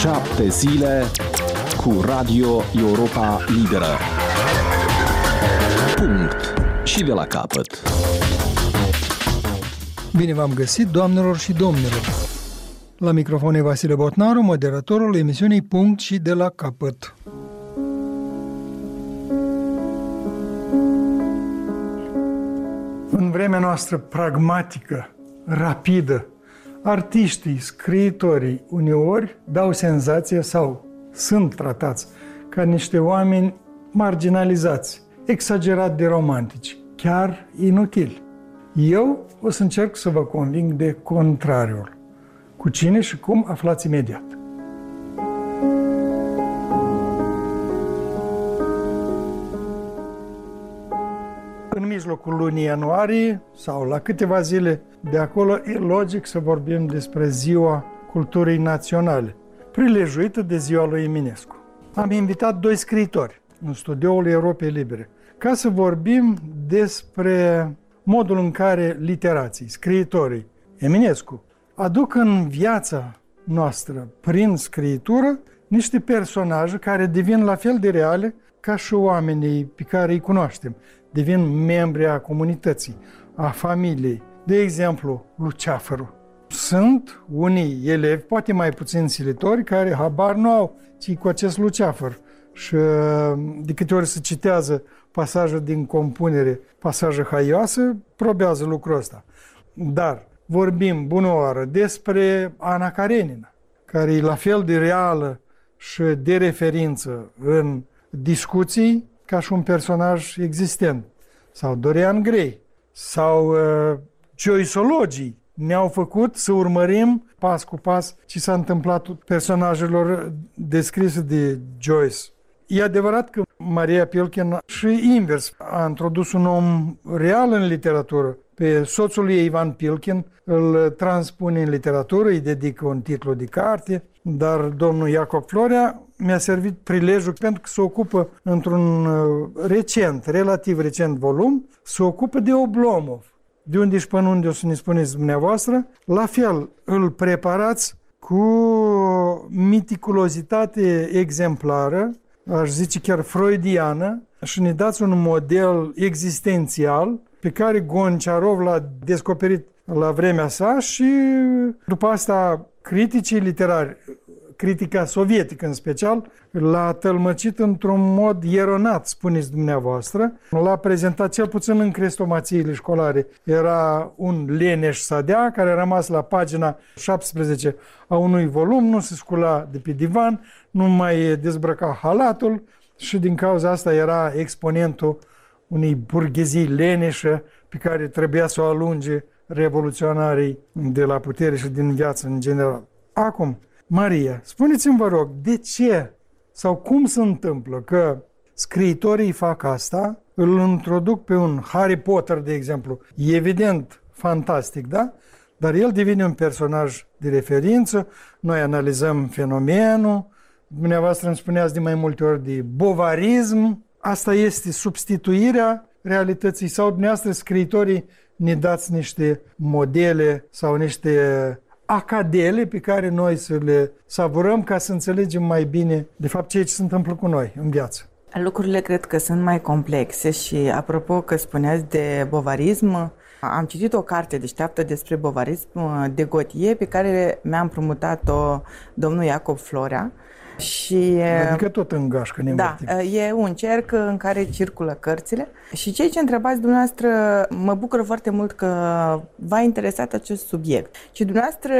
Șapte zile cu Radio Europa Liberă. Punct. Și de la capăt. Bine v-am găsit, doamnelor și domnilor! La microfon e Vasile Botnaru, moderatorul emisiunii Punct și de la capăt. În vremea noastră pragmatică, rapidă, artiștii, scriitorii uneori dau senzația sau sunt tratați ca niște oameni marginalizați, exagerat de romantici, chiar inutili. Eu o să încerc să vă conving de contrariul. Cu cine și cum aflați imediat. Mijlocul lunii ianuarie sau la câteva zile de acolo e logic să vorbim despre Ziua Culturii Naționale, prilejuită de ziua lui Eminescu. Am invitat doi scriitori în studioul Europei Libere ca să vorbim despre modul în care literații, scriitorii, Eminescu, aduc în viața noastră, prin scriitură, niște personaje care devin la fel de reale ca și oamenii pe care îi cunoaștem. Devin membri a comunității, a familiei. De exemplu, Luceafărul. Sunt unii elevi, poate mai puțin silitori, care habar nu au ci cu acest Luceafăr. Și de câte ori se citează pasaje din compunere, pasaje haioase, probează lucrul ăsta. Dar vorbim, bună oară, despre Ana Karenina, care e la fel de reală și de referință în discuții ca și un personaj existent. Sau Dorian Gray, sau uh, Joyceologii ne-au făcut să urmărim pas cu pas ce s-a întâmplat personajelor descrise de Joyce. E adevărat că Maria Pilkin și invers a introdus un om real în literatură. Pe soțul ei, Ivan Pilkin, îl transpune în literatură, îi dedică un titlu de carte, dar domnul Iacob Florea mi-a servit prilejul pentru că se ocupă într-un uh, recent, relativ recent volum, se ocupă de Oblomov. De unde și până unde o să ne spuneți dumneavoastră, la fel îl preparați cu miticulozitate exemplară, aș zice chiar freudiană, și ne dați un model existențial pe care Gonciarov l-a descoperit la vremea sa și după asta criticii literari, critica sovietică în special, l-a tălmăcit într-un mod ieronat, spuneți dumneavoastră. L-a prezentat cel puțin în crestomațiile școlare. Era un leneș sadea care a rămas la pagina 17 a unui volum, nu se scula de pe divan, nu mai dezbrăca halatul și din cauza asta era exponentul unei burghezii leneșă pe care trebuia să o alunge revoluționarii de la putere și din viață în general. Acum, Maria, spuneți-mi, vă rog, de ce sau cum se întâmplă că scriitorii fac asta, îl introduc pe un Harry Potter, de exemplu, evident fantastic, da? Dar el devine un personaj de referință, noi analizăm fenomenul, dumneavoastră îmi spuneați de mai multe ori de bovarism, asta este substituirea realității sau dumneavoastră scriitorii ne dați niște modele sau niște acadele pe care noi să le savurăm ca să înțelegem mai bine, de fapt, ceea ce se întâmplă cu noi în viață. Lucrurile cred că sunt mai complexe și apropo că spuneați de bovarism, am citit o carte deșteaptă despre bovarism de Gotie pe care mi-a împrumutat-o domnul Iacob Florea și, adică tot în gașcă ne Da, e un cerc în care circulă cărțile și ceea ce întrebați dumneavoastră mă bucură foarte mult că v-a interesat acest subiect. Și dumneavoastră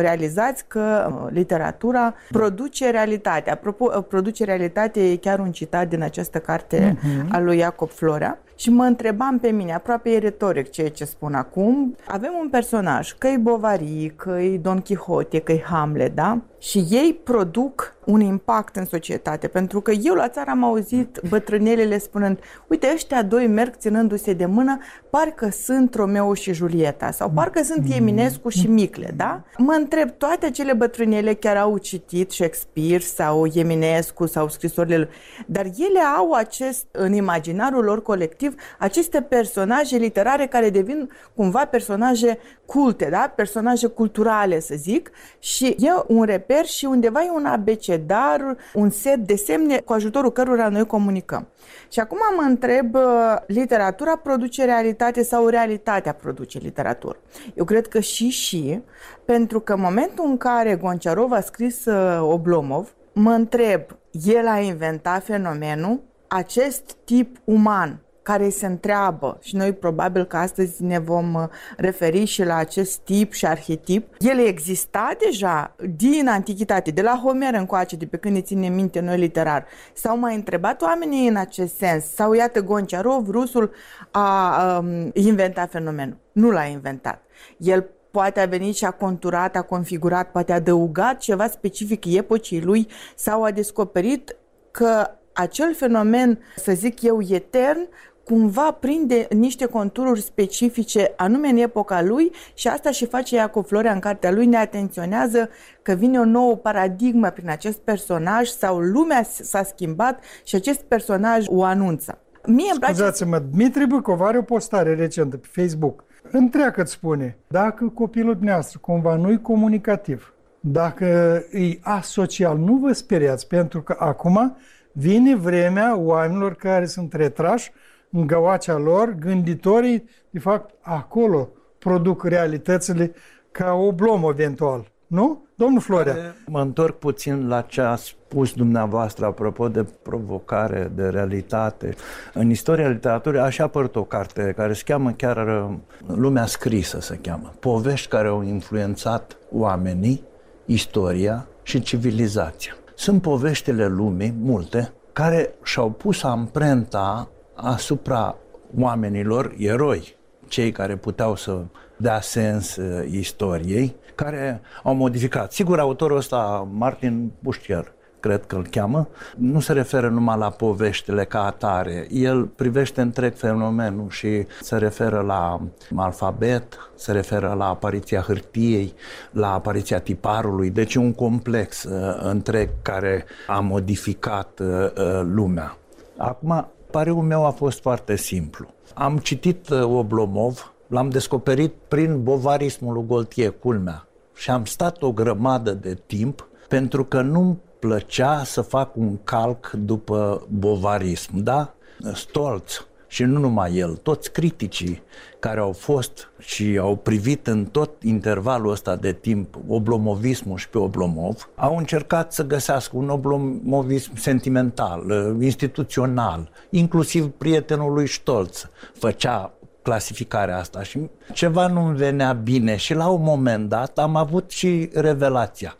realizați că literatura produce realitate. Apropo, produce realitate e chiar un citat din această carte uh-huh. a lui Iacob Florea. Și mă întrebam pe mine, aproape e retoric ceea ce spun acum, avem un personaj, că e Bovary, că e Don Quixote, că e Hamlet, da? Și ei produc un impact în societate, pentru că eu la țară am auzit bătrânelele spunând, uite, ăștia ăștia doi merg ținându-se de mână, parcă sunt Romeo și Julieta sau parcă sunt Eminescu și Micle, da? Mă întreb, toate acele bătrânele chiar au citit Shakespeare sau Eminescu sau scrisorile lui, dar ele au acest, în imaginarul lor colectiv, aceste personaje literare care devin cumva personaje culte, da? Personaje culturale, să zic, și e un reper și undeva e un abecedar, un set de semne cu ajutorul cărora noi comunicăm. Și acum mă întreb, uh, literatura produce realitate sau realitatea produce literatură? Eu cred că și și, pentru că în momentul în care Gonciarov a scris uh, Oblomov, mă întreb, el a inventat fenomenul, acest tip uman care se întreabă și noi probabil că astăzi ne vom uh, referi și la acest tip și arhetip. El exista deja din antichitate, de la Homer încoace, de pe când ne ține minte noi literar. S-au mai întrebat oamenii în acest sens? Sau iată Gonciarov, rusul, a um, inventat fenomenul. Nu l-a inventat. El poate a venit și a conturat, a configurat, poate a adăugat ceva specific epocii lui sau a descoperit că acel fenomen, să zic eu, etern, cumva prinde niște contururi specifice anume în epoca lui și asta și face Iacov Florea în cartea lui, ne atenționează că vine o nouă paradigmă prin acest personaj sau lumea s-a schimbat și acest personaj o anunță. Mie îmi place... Scuzați-mă, Dmitri Băcov are o postare recentă pe Facebook. Întreagă îți spune, dacă copilul dumneavoastră cumva nu-i comunicativ, dacă e asocial, nu vă speriați, pentru că acum vine vremea oamenilor care sunt retrași în găoacea lor, gânditorii, de fapt, acolo produc realitățile ca o blomă eventual. Nu? Domnul Florea. Mă întorc puțin la ce a spus dumneavoastră apropo de provocare, de realitate. În istoria literaturii așa apărut o carte care se cheamă chiar uh, Lumea scrisă se cheamă. Povești care au influențat oamenii, istoria și civilizația. Sunt poveștile lumii, multe, care și-au pus amprenta asupra oamenilor, eroi, cei care puteau să dea sens uh, istoriei, care au modificat. Sigur, autorul ăsta, Martin Buștier, cred că îl cheamă, nu se referă numai la poveștile ca atare. El privește întreg fenomenul și se referă la alfabet, se referă la apariția hârtiei, la apariția tiparului, deci un complex uh, întreg care a modificat uh, uh, lumea. Acum, pariul meu a fost foarte simplu. Am citit uh, Oblomov, l-am descoperit prin bovarismul lui Goltier, culmea. Și am stat o grămadă de timp pentru că nu-mi plăcea să fac un calc după bovarism, da? Stolț, și nu numai el, toți criticii care au fost și au privit în tot intervalul ăsta de timp oblomovismul și pe Oblomov, au încercat să găsească un oblomovism sentimental, uh, instituțional, inclusiv prietenul lui Stolz făcea clasificarea asta și ceva nu-mi venea bine și la un moment dat am avut și revelația.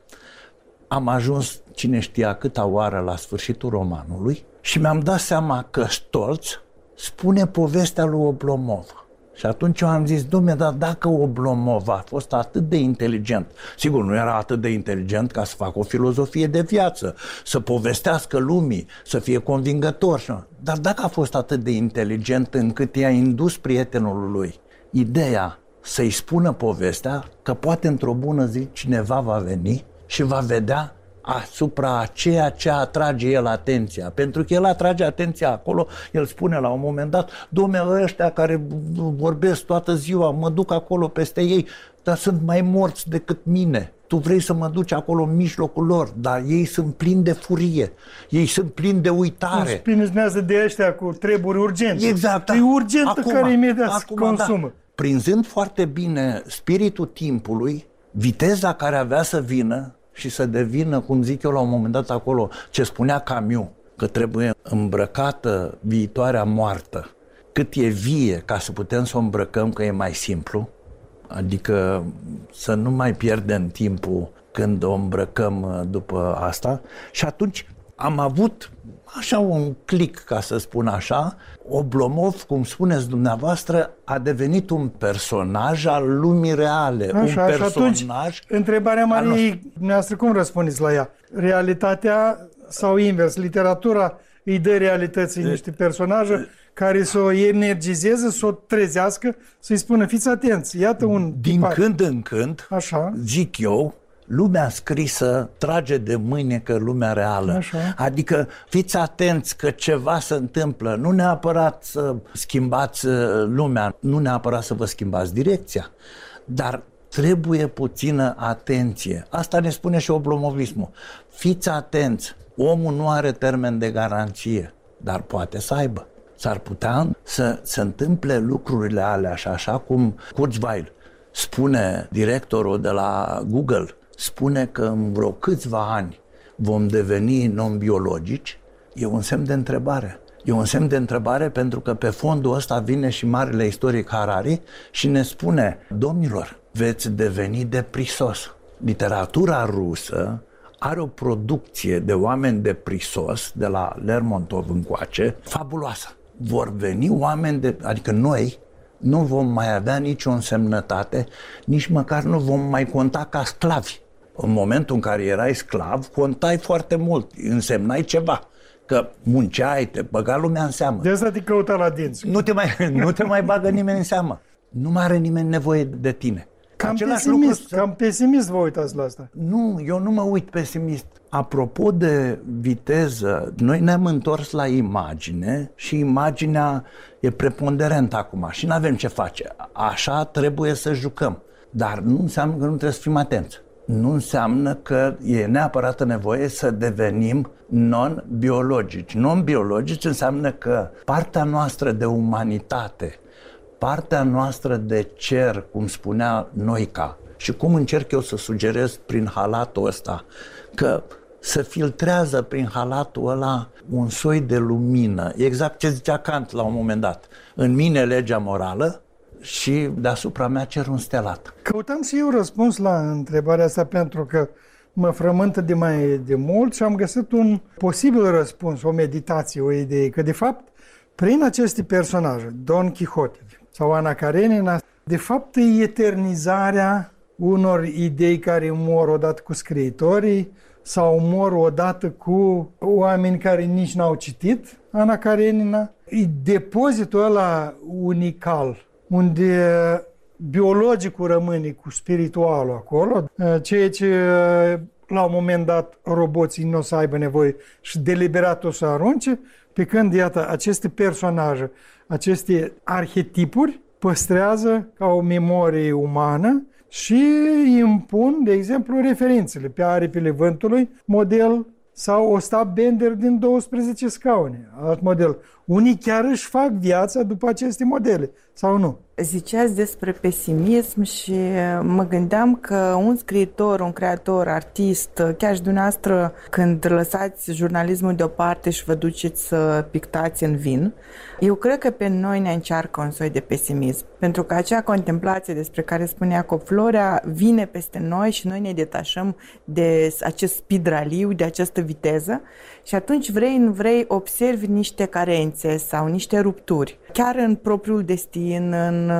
Am ajuns cine știa câta oară la sfârșitul romanului și mi-am dat seama că Stolz spune povestea lui Oblomov. Și atunci eu am zis, domne, dar dacă Oblomov a fost atât de inteligent, sigur, nu era atât de inteligent ca să facă o filozofie de viață, să povestească lumii, să fie convingător, dar dacă a fost atât de inteligent încât i-a indus prietenul lui ideea să-i spună povestea că poate într-o bună zi cineva va veni și va vedea asupra ceea ce atrage el atenția. Pentru că el atrage atenția acolo, el spune la un moment dat, domnule, ăștia care vorbesc toată ziua, mă duc acolo peste ei, dar sunt mai morți decât mine. Tu vrei să mă duci acolo în mijlocul lor, dar ei sunt plini de furie, ei sunt plini de uitare. Spinează de ăștia cu treburi urgente. Exact. E urgentă acum, care imediat acum, consumă. Da. Prinzând foarte bine spiritul timpului, viteza care avea să vină, și să devină, cum zic eu la un moment dat acolo, ce spunea Camus, că trebuie îmbrăcată viitoarea moartă. Cât e vie ca să putem să o îmbrăcăm, că e mai simplu, adică să nu mai pierdem timpul când o îmbrăcăm uh, după asta. Și atunci am avut așa un click, ca să spun așa, Oblomov, cum spuneți dumneavoastră, a devenit un personaj al lumii reale. Așa, un personaj... Și atunci, întrebarea Mariei, dumneavoastră, cum răspundeți la ea? Realitatea sau invers? Literatura îi dă realității niște personaje care să o energizeze, să o trezească, să-i spună, fiți atenți, iată un Din tipar. când în când, Așa. zic eu, lumea scrisă trage de mâine că lumea reală. Așa. Adică fiți atenți că ceva se întâmplă. Nu neapărat să schimbați uh, lumea, nu neapărat să vă schimbați direcția, dar trebuie puțină atenție. Asta ne spune și oblomovismul. Fiți atenți, omul nu are termen de garanție, dar poate să aibă. S-ar putea să se întâmple lucrurile alea și așa cum Kurzweil spune directorul de la Google, spune că în vreo câțiva ani vom deveni non-biologici, e un semn de întrebare. E un semn de întrebare pentru că pe fondul ăsta vine și marele istoric Harari și ne spune, domnilor, veți deveni deprisos. Literatura rusă are o producție de oameni deprisos, de la Lermontov încoace, fabuloasă. Vor veni oameni de, adică noi, nu vom mai avea nicio însemnătate, nici măcar nu vom mai conta ca sclavi. În momentul în care erai sclav, contai foarte mult, însemnai ceva. Că munceai, te băga lumea în seamă. De asta te căuta la dinți. Nu te mai, nu te mai bagă nimeni în seamă. Nu mai are nimeni nevoie de tine. Cam Același pesimist, lucru- cam pesimist vă uitați la asta. nu, eu nu mă uit pesimist. Apropo de viteză, noi ne-am întors la imagine și imaginea e preponderentă acum și nu avem ce face. Așa trebuie să jucăm. Dar nu înseamnă că nu trebuie să fim atenți. Nu înseamnă că e neapărat nevoie să devenim non-biologici. Non-biologici înseamnă că partea noastră de umanitate, partea noastră de cer, cum spunea Noica, și cum încerc eu să sugerez prin halatul ăsta, că să filtrează prin halatul ăla un soi de lumină, exact ce zicea Kant la un moment dat. În mine legea morală și deasupra mea cerul înstelat. Căutam și eu răspuns la întrebarea asta pentru că mă frământă de mai de mult și am găsit un posibil răspuns, o meditație, o idee, că de fapt prin aceste personaje, Don Quixote sau Ana Karenina, de fapt e eternizarea unor idei care mor odată cu scriitorii sau mor odată cu oameni care nici n-au citit Ana Karenina. E depozitul ăla unical, unde biologicul rămâne cu spiritualul acolo, ceea ce la un moment dat roboții nu o să aibă nevoie și deliberat o să arunce, pe când, iată, aceste personaje, aceste arhetipuri păstrează ca o memorie umană și impun, de exemplu, referințele pe aripile vântului, model sau Ostap Bender din 12 scaune, alt model. Unii chiar își fac viața după aceste modele, sau nu? Ziceați despre pesimism și mă gândeam că un scriitor, un creator, artist, chiar și dumneavoastră, când lăsați jurnalismul deoparte și vă duceți să pictați în vin, eu cred că pe noi ne încearcă un soi de pesimism. Pentru că acea contemplație despre care spunea Copflorea vine peste noi și noi ne detașăm de acest speed raliu, de această viteză și atunci vrei, nu vrei, observi niște carențe sau niște rupturi. Chiar în propriul destin, în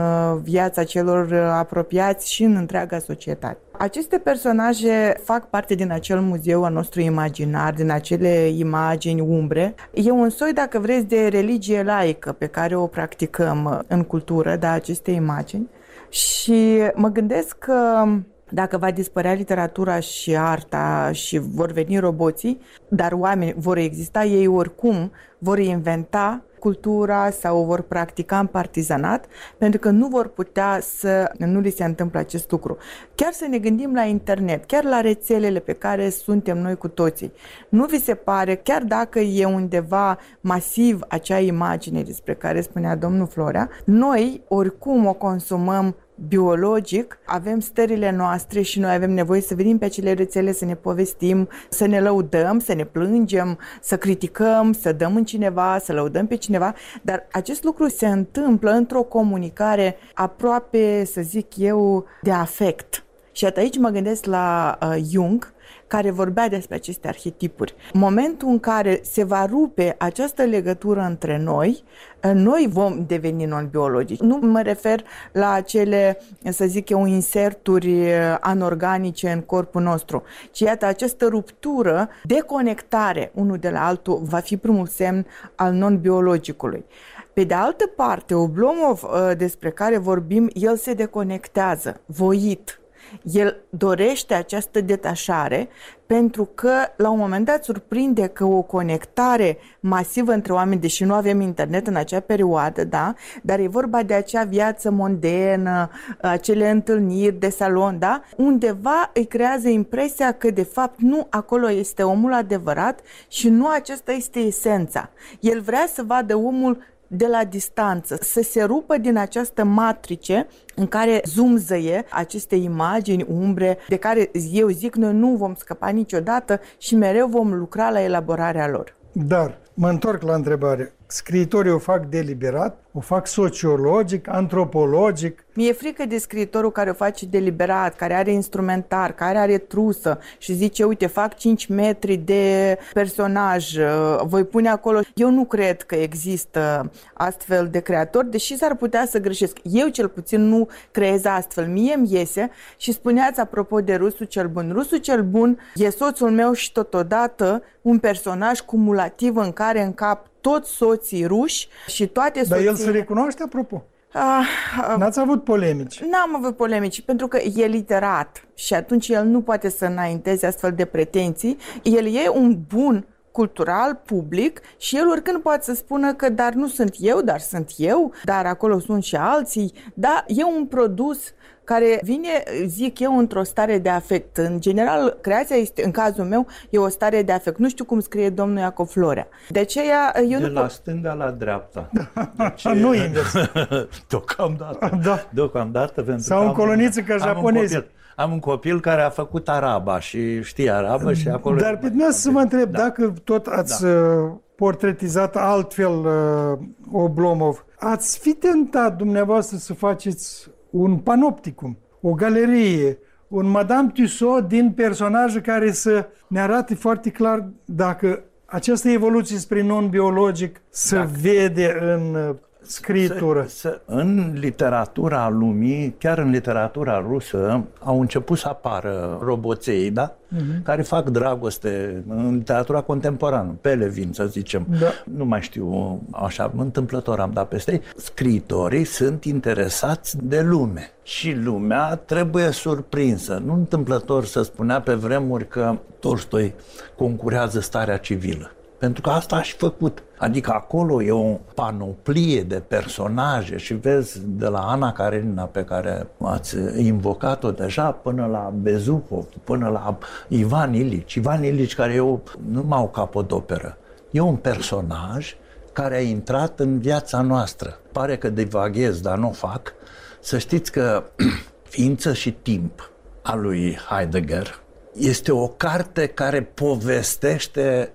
viața celor apropiați și în întreaga societate. Aceste personaje fac parte din acel muzeu al nostru imaginar, din acele imagini umbre. E un soi, dacă vreți, de religie laică pe care o practicăm în cultură, da, aceste imagini. Și mă gândesc că dacă va dispărea literatura și arta și vor veni roboții, dar oameni vor exista, ei oricum vor inventa cultura sau o vor practica în partizanat, pentru că nu vor putea să nu li se întâmple acest lucru. Chiar să ne gândim la internet, chiar la rețelele pe care suntem noi cu toții. Nu vi se pare, chiar dacă e undeva masiv acea imagine despre care spunea domnul Florea, noi oricum o consumăm biologic, avem stările noastre și noi avem nevoie să venim pe acele rețele să ne povestim, să ne lăudăm, să ne plângem, să criticăm, să dăm în cineva, să lăudăm pe cineva, dar acest lucru se întâmplă într-o comunicare aproape, să zic eu, de afect. Și aici mă gândesc la uh, Jung, care vorbea despre aceste arhetipuri. Momentul în care se va rupe această legătură între noi, noi vom deveni non-biologici. Nu mă refer la acele, să zic eu, inserturi anorganice în corpul nostru, ci iată, această ruptură, deconectare unul de la altul, va fi primul semn al non-biologicului. Pe de altă parte, Oblomov, uh, despre care vorbim, el se deconectează, voit. El dorește această detașare pentru că la un moment dat surprinde că o conectare masivă între oameni, deși nu avem internet în acea perioadă, da, dar e vorba de acea viață mondenă, acele întâlniri de salon, da, undeva îi creează impresia că de fapt nu acolo este omul adevărat și nu aceasta este esența. El vrea să vadă omul de la distanță, să se rupă din această matrice în care zumzăie aceste imagini, umbre, de care eu zic noi nu vom scăpa niciodată și mereu vom lucra la elaborarea lor. Dar mă întorc la întrebare. Scriitorii o fac deliberat, o fac sociologic, antropologic. Mi-e frică de scriitorul care o face deliberat, care are instrumentar, care are trusă și zice, uite, fac 5 metri de personaj, uh, voi pune acolo. Eu nu cred că există astfel de creatori, deși s-ar putea să greșesc. Eu cel puțin nu creez astfel. Mie îmi iese și spuneați apropo de Rusul cel bun. Rusul cel bun e soțul meu și totodată un personaj cumulativ în care în cap toți soții ruși și toate soții... Dar el se recunoaște, apropo? Ah, ah, N-ați avut polemici? N-am avut polemici, pentru că e literat și atunci el nu poate să înainteze astfel de pretenții. El e un bun cultural, public și el oricând poate să spună că dar nu sunt eu, dar sunt eu, dar acolo sunt și alții. Da, e un produs care vine, zic eu, într-o stare de afect. În general, creația este, în cazul meu, e o stare de afect. Nu știu cum scrie domnul Iacov Florea. De aceea, eu de nu la pot... stânga la dreapta. Deci, nu invers. deocamdată. Da. Deocamdată, pentru Sau că în coloniță ca japonezi. Am un copil care a făcut araba și știe arabă și acolo... Dar pe dumneavoastră să mă întreb, da. dacă tot ați da. Uh, portretizat altfel uh, Oblomov, ați fi tentat dumneavoastră să faceți un panopticum, o galerie, un Madame Tussaud din personaje care să ne arate foarte clar dacă această evoluție spre non-biologic se dacă. vede în scritură. Să, să, în literatura lumii, chiar în literatura rusă, au început să apară roboței, da? Uh-huh. Care fac dragoste în literatura contemporană, pe Levin, să zicem. Da. Nu mai știu, așa, întâmplător am dat peste ei. Scriitorii sunt interesați de lume și lumea trebuie surprinsă. Nu întâmplător să spunea pe vremuri că Tolstoi concurează starea civilă. Pentru că asta aș făcut. Adică acolo e o panoplie de personaje și vezi de la Ana Karenina pe care ați invocat-o deja până la Bezukov, până la Ivan Ilici. Ivan Ilici care e o, nu mai o capodoperă, e un personaj care a intrat în viața noastră. Pare că divaghez, dar nu o fac. Să știți că Ființă și timp a lui Heidegger este o carte care povestește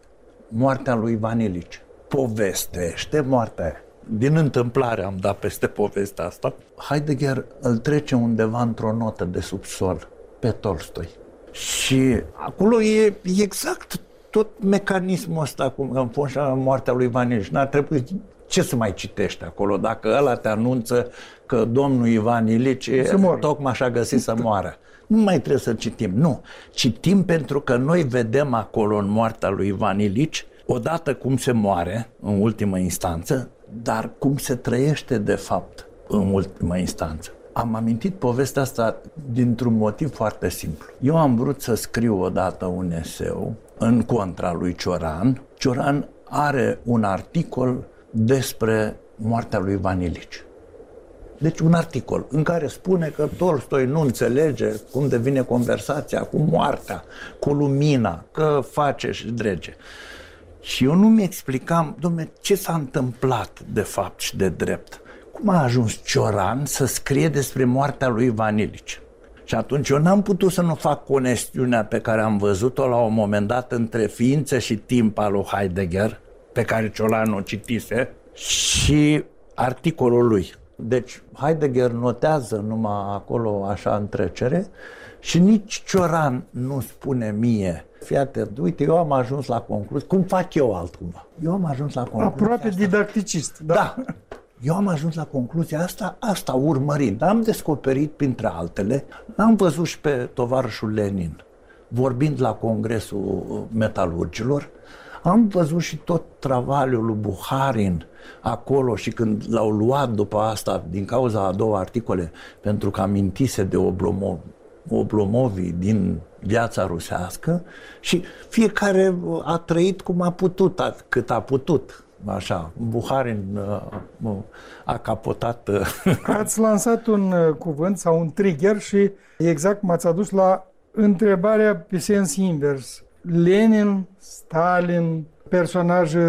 moartea lui Vanilici. Povestește moartea Din întâmplare am dat peste povestea asta. Heidegger îl trece undeva într-o notă de subsol pe Tolstoi. Și acolo e exact tot mecanismul ăsta, cum în fond moartea lui Vanilici. N-ar trebui ce să mai citești acolo dacă ăla te anunță că domnul Ivan Ilici tocmai așa găsit să moară. Nu mai trebuie să citim, nu. Citim pentru că noi vedem acolo în moartea lui Ivan Ilici, odată cum se moare în ultimă instanță, dar cum se trăiește de fapt în ultimă instanță. Am amintit povestea asta dintr-un motiv foarte simplu. Eu am vrut să scriu odată un eseu în contra lui Cioran. Cioran are un articol despre moartea lui Vanilici. Deci un articol în care spune că Tolstoi nu înțelege cum devine conversația cu moartea, cu lumina, că face și drege. Și eu nu mi explicam, domne, ce s-a întâmplat de fapt și de drept. Cum a ajuns Cioran să scrie despre moartea lui Vanilici? Și atunci eu n-am putut să nu fac conestiunea pe care am văzut-o la un moment dat între ființă și timp al lui Heidegger, pe care Cioran o citise, și articolul lui. Deci Heidegger notează numai acolo așa în trecere și nici Cioran nu spune mie Fii atent, uite, eu am ajuns la concluzie, cum fac eu altcumva? Eu am ajuns la concluzia Aproape asta. didacticist, da. da. Eu am ajuns la concluzia asta, asta urmărind. Am descoperit, printre altele, am văzut și pe tovarășul Lenin, vorbind la Congresul Metalurgilor, Am văzut și tot travaliul lui Buharin acolo și când l-au luat după asta, din cauza a două articole, pentru că amintise de Oblomov, Oblomovii din viața rusească și fiecare a trăit cum a putut, cât a putut. Așa, Buharin uh, a capotat. Uh, Ați lansat un uh, cuvânt sau un trigger și exact m-ați adus la întrebarea pe sens invers. Lenin, Stalin, personaje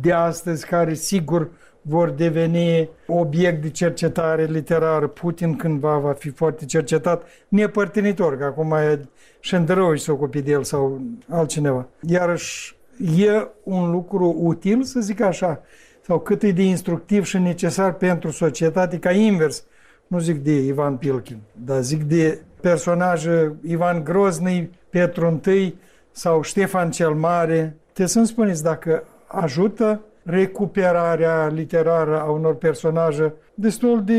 de astăzi care sigur vor deveni obiect de cercetare literară. Putin cândva va fi foarte cercetat, nepărtinitor, că acum e Șendărău și se ocupi de el sau altcineva. Iarăși e un lucru util, să zic așa, sau cât e de instructiv și necesar pentru societate, ca invers. Nu zic de Ivan Pilkin, dar zic de personaje Ivan Grozny, Petru I sau Ștefan cel Mare. Te să-mi spuneți dacă ajută recuperarea literară a unor personaje destul de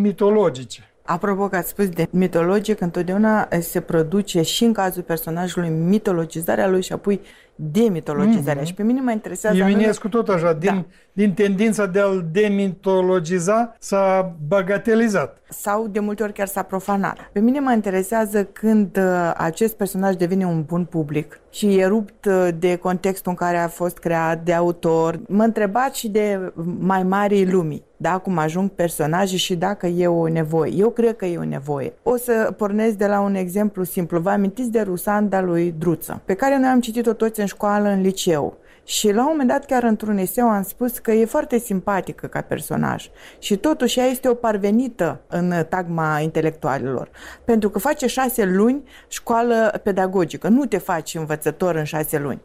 mitologice. Apropo că ați spus de mitologic, întotdeauna se produce și în cazul personajului mitologizarea lui și apoi demitologizarea. Mm-hmm. Și pe mine mă interesează... Eminescu tot așa, din, da. din tendința de a-l demitologiza s-a bagatelizat. Sau de multe ori chiar s-a profanat. Pe mine mă interesează când uh, acest personaj devine un bun public și e rupt uh, de contextul în care a fost creat, de autor. Mă întrebați și de mai mari lumii da, cum ajung personaje și dacă e o nevoie. Eu cred că e o nevoie. O să pornesc de la un exemplu simplu. Vă amintiți de Rusanda lui Druță, pe care noi am citit-o toți în școală, în liceu. Și la un moment dat, chiar într-un eseu, am spus că e foarte simpatică ca personaj. Și totuși ea este o parvenită în tagma intelectualilor. Pentru că face șase luni școală pedagogică. Nu te faci învățător în șase luni.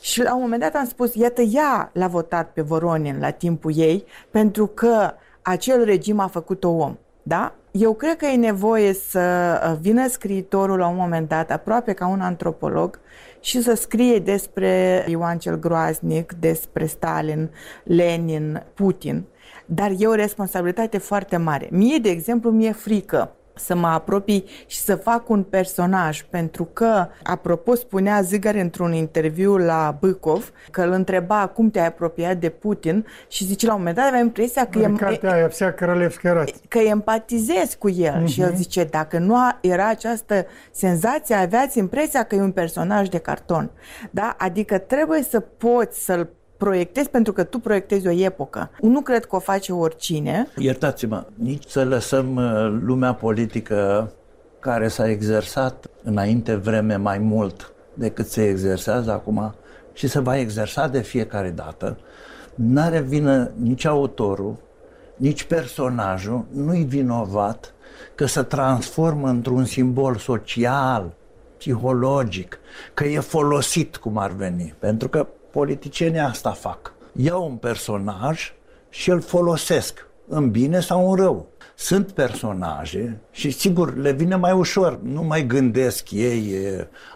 Și la un moment dat am spus, iată, ea l-a votat pe Voronin la timpul ei, pentru că acel regim a făcut-o om. Da? Eu cred că e nevoie să vină scriitorul la un moment dat, aproape ca un antropolog, și să scrie despre Ioan cel Groaznic, despre Stalin, Lenin, Putin. Dar e o responsabilitate foarte mare. Mie, de exemplu, mi-e frică să mă apropii și să fac un personaj, pentru că, apropo, spunea Zigar într-un interviu la Bâcov că îl întreba cum te-ai apropiat de Putin și zice la un moment dat avea impresia că, e, aia, că empatizezi cu el uh-huh. și el mhm. zice dacă nu era această senzație, aveați impresia că e un personaj de carton. Da? Adică trebuie să poți să-l proiectezi pentru că tu proiectezi o epocă. Nu cred că o face oricine. Iertați-mă, nici să lăsăm uh, lumea politică care s-a exersat înainte vreme mai mult decât se exersează acum și se va exersa de fiecare dată, n-are vină nici autorul, nici personajul, nu-i vinovat că se transformă într-un simbol social, psihologic, că e folosit cum ar veni. Pentru că politicienii asta fac. Iau un personaj și îl folosesc în bine sau în rău. Sunt personaje și sigur le vine mai ușor, nu mai gândesc ei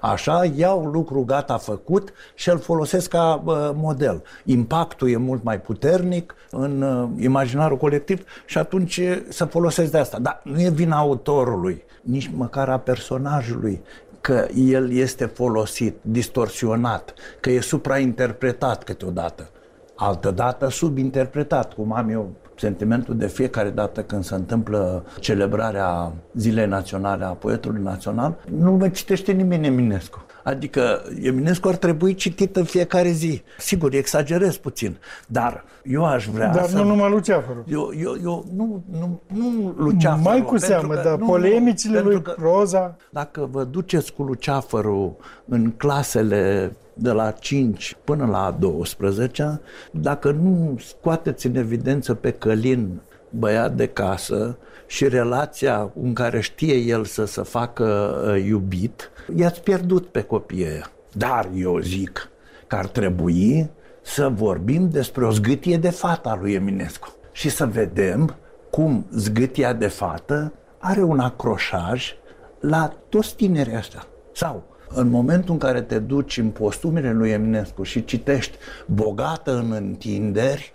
așa, iau lucru gata făcut și îl folosesc ca uh, model. Impactul e mult mai puternic în uh, imaginarul colectiv și atunci să folosesc de asta. Dar nu e vina autorului, nici măcar a personajului că el este folosit, distorsionat, că e suprainterpretat câteodată, altădată subinterpretat, cum am eu sentimentul de fiecare dată când se întâmplă celebrarea Zilei Naționale a Poetului Național, nu mă citește nimeni Eminescu. Adică Eminescu ar trebui citit în fiecare zi. Sigur, exagerez puțin, dar eu aș vrea Dar să... nu numai Luceafărul. Eu, eu, eu nu, nu, nu Luceafărul. Mai cu seamă, dar nu, polemicile lui că, proza... Dacă vă duceți cu Luceafărul în clasele de la 5 până la 12, dacă nu scoateți în evidență pe Călin băiat de casă și relația în care știe el să se facă uh, iubit, i-ați pierdut pe copiii ăia. Dar eu zic că ar trebui să vorbim despre o zgâtie de fată a lui Eminescu și să vedem cum zgâtia de fată are un acroșaj la toți tinerii ăștia. Sau în momentul în care te duci în postumele lui Eminescu și citești bogată în întinderi,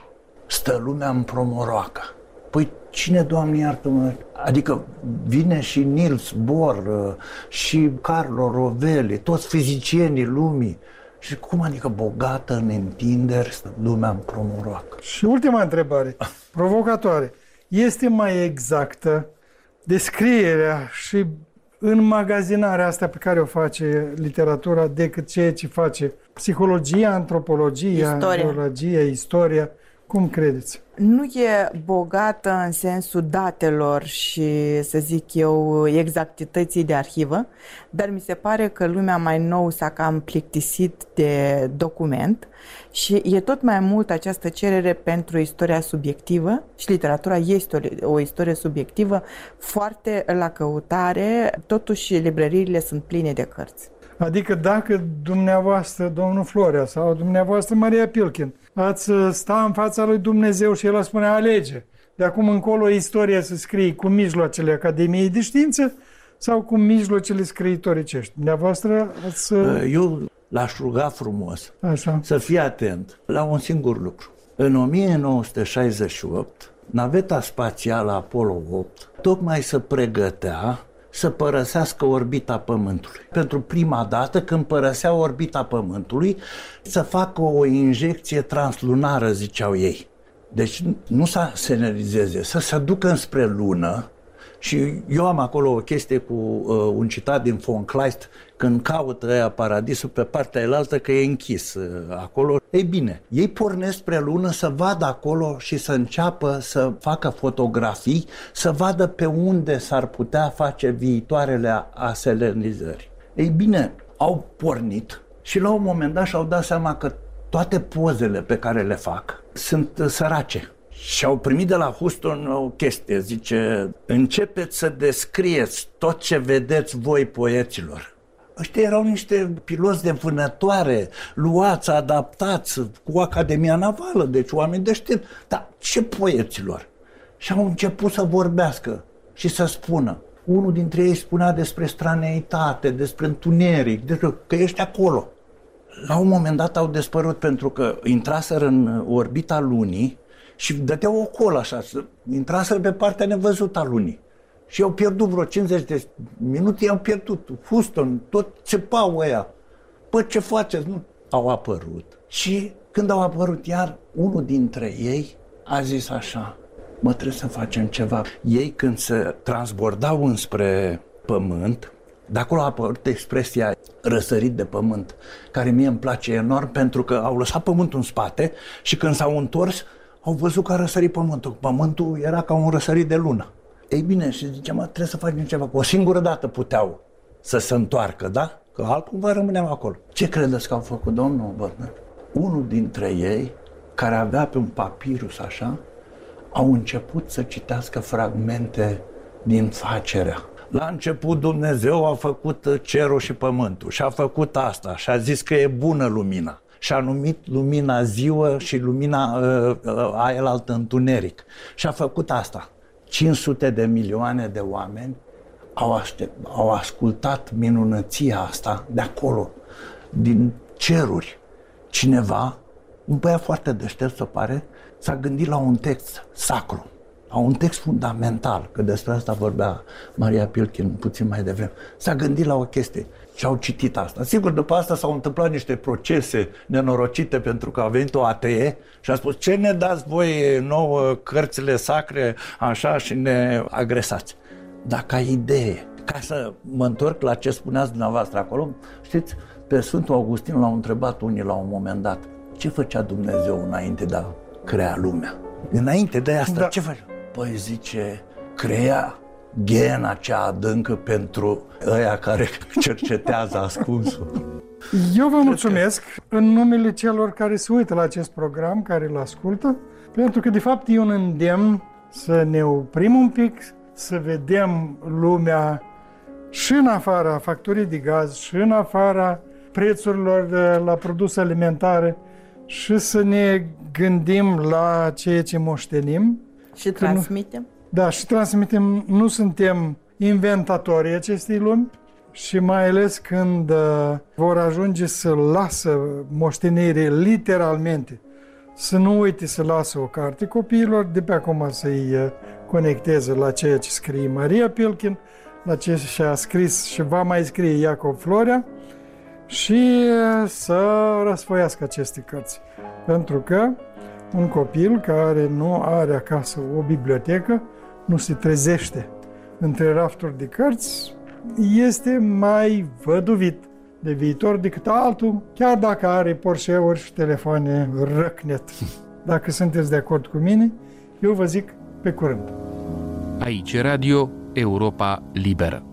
stă lumea în promoroacă. Păi cine, Doamne iartă-mă? Adică vine și Niels Bohr uh, și Carlo Rovelli, toți fizicienii lumii Și cum adică bogată în întinderi, lumea în promoroacă? Și ultima întrebare, provocatoare. Este mai exactă descrierea și înmagazinarea asta pe care o face literatura decât ceea ce face psihologia, antropologia, Istoria. biologia, istoria. Cum credeți? Nu e bogată în sensul datelor și, să zic eu, exactității de arhivă, dar mi se pare că lumea mai nou s-a cam plictisit de document și e tot mai mult această cerere pentru istoria subiectivă și literatura este o, o istorie subiectivă foarte la căutare, totuși librăriile sunt pline de cărți. Adică dacă dumneavoastră, domnul Florea sau dumneavoastră, Maria Pilkin, ați uh, sta în fața lui Dumnezeu și el a spune alege. De acum încolo istoria să scrie cu mijloacele Academiei de Știință sau cu mijloacele scriitoricești. Dumneavoastră ați... uh, Eu l-aș ruga frumos Așa. să fie atent la un singur lucru. În 1968, naveta spațială Apollo 8 tocmai se pregătea să părăsească orbita Pământului. Pentru prima dată, când părăsea orbita Pământului, să facă o injecție translunară, ziceau ei. Deci nu să se energizeze, să se ducă înspre lună, și eu am acolo o chestie cu uh, un citat din von Kleist, când caută ăia paradisul pe partea elaltă că e închis uh, acolo. Ei bine, ei pornesc spre lună să vadă acolo și să înceapă să facă fotografii, să vadă pe unde s-ar putea face viitoarele aselenizări. Ei bine, au pornit și la un moment dat și-au dat seama că toate pozele pe care le fac sunt uh, sărace. Și au primit de la Houston o chestie, zice, începeți să descrieți tot ce vedeți voi poeților. Ăștia erau niște piloți de vânătoare, luați, adaptați cu Academia Navală, deci oameni de știință. Dar ce poeților? Și au început să vorbească și să spună. Unul dintre ei spunea despre straneitate, despre întuneric, despre că ești acolo. La un moment dat au dispărut pentru că intraseră în orbita lunii și dădeau o colă așa, să- intraseră pe partea nevăzută a lunii. Și au pierdut vreo 50 de minute, i-au pierdut. Houston, tot țepau ăia. Păi ce faceți? Nu. Au apărut. Și când au apărut iar, unul dintre ei a zis așa, mă trebuie să facem ceva. Ei când se transbordau înspre pământ, de acolo a apărut expresia răsărit de pământ, care mie îmi place enorm pentru că au lăsat pământul în spate și când s-au întors, au văzut că a răsărit pământul. Pământul era ca un răsărit de lună. Ei bine, și zice, mă, trebuie să facem ceva. O singură dată puteau să se întoarcă, da? Că altcumva rămâneam acolo. Ce credeți că au făcut, domnul Bărnăr? Unul dintre ei, care avea pe un papirus așa, au început să citească fragmente din facerea. La început Dumnezeu a făcut cerul și pământul și a făcut asta și a zis că e bună lumina. Și a numit lumina ziua și lumina uh, uh, aia altă întuneric. Și a făcut asta. 500 de milioane de oameni au, aștept, au ascultat minunăția asta de acolo, din ceruri. Cineva, un băiat foarte deștept, se pare, s-a gândit la un text sacru, la un text fundamental, că despre asta vorbea Maria Pilkin puțin mai devreme. S-a gândit la o chestie și au citit asta. Sigur, după asta s-au întâmplat niște procese nenorocite pentru că a venit o atee și a spus ce ne dați voi nouă cărțile sacre așa și ne agresați. Dar ca idee, ca să mă întorc la ce spuneați dumneavoastră acolo, știți, pe Sfântul Augustin l-au întrebat unii la un moment dat, ce făcea Dumnezeu înainte de a crea lumea? Înainte de asta, Da. ce făcea? Păi zice, crea ghena cea adâncă pentru ăia care cercetează ascunsul. Eu vă mulțumesc în numele celor care se uită la acest program, care îl ascultă, pentru că de fapt e un îndemn să ne oprim un pic, să vedem lumea și în afara facturii de gaz, și în afara prețurilor de la produse alimentare și să ne gândim la ceea ce moștenim. Și transmitem. Da, și transmitem, nu suntem inventatorii acestei lumi și mai ales când uh, vor ajunge să lasă moștenire literalmente, să nu uite să lasă o carte copiilor, de pe acum să-i uh, conecteze la ceea ce scrie Maria Pilkin, la ce și-a scris și va mai scrie Iacob Florea și să răsfoiască aceste cărți. Pentru că un copil care nu are acasă o bibliotecă nu se trezește între rafturi de cărți, este mai văduvit de viitor decât altul, chiar dacă are Porsche-uri și telefoane răcnet. Dacă sunteți de acord cu mine, eu vă zic pe curând. Aici Radio Europa Liberă.